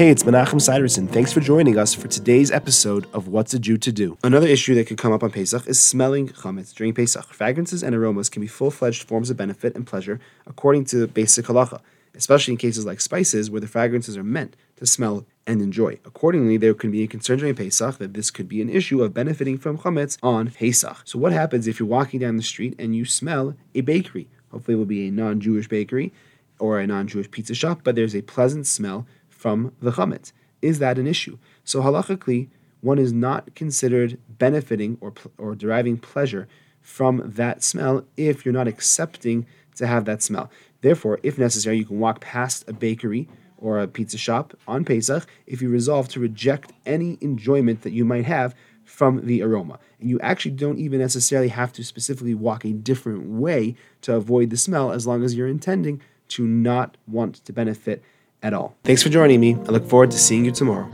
Hey, it's Menachem Siderson. Thanks for joining us for today's episode of What's a Jew to Do. Another issue that could come up on Pesach is smelling chametz during Pesach. Fragrances and aromas can be full-fledged forms of benefit and pleasure according to basic halacha, especially in cases like spices where the fragrances are meant to smell and enjoy. Accordingly, there can be a concern during Pesach that this could be an issue of benefiting from chametz on Pesach. So what happens if you're walking down the street and you smell a bakery? Hopefully it will be a non-Jewish bakery or a non-Jewish pizza shop, but there's a pleasant smell from the chametz. Is that an issue? So halachically, one is not considered benefiting or, or deriving pleasure from that smell if you're not accepting to have that smell. Therefore, if necessary, you can walk past a bakery or a pizza shop on Pesach if you resolve to reject any enjoyment that you might have from the aroma. And you actually don't even necessarily have to specifically walk a different way to avoid the smell as long as you're intending to not want to benefit at all. Thanks for joining me. I look forward to seeing you tomorrow.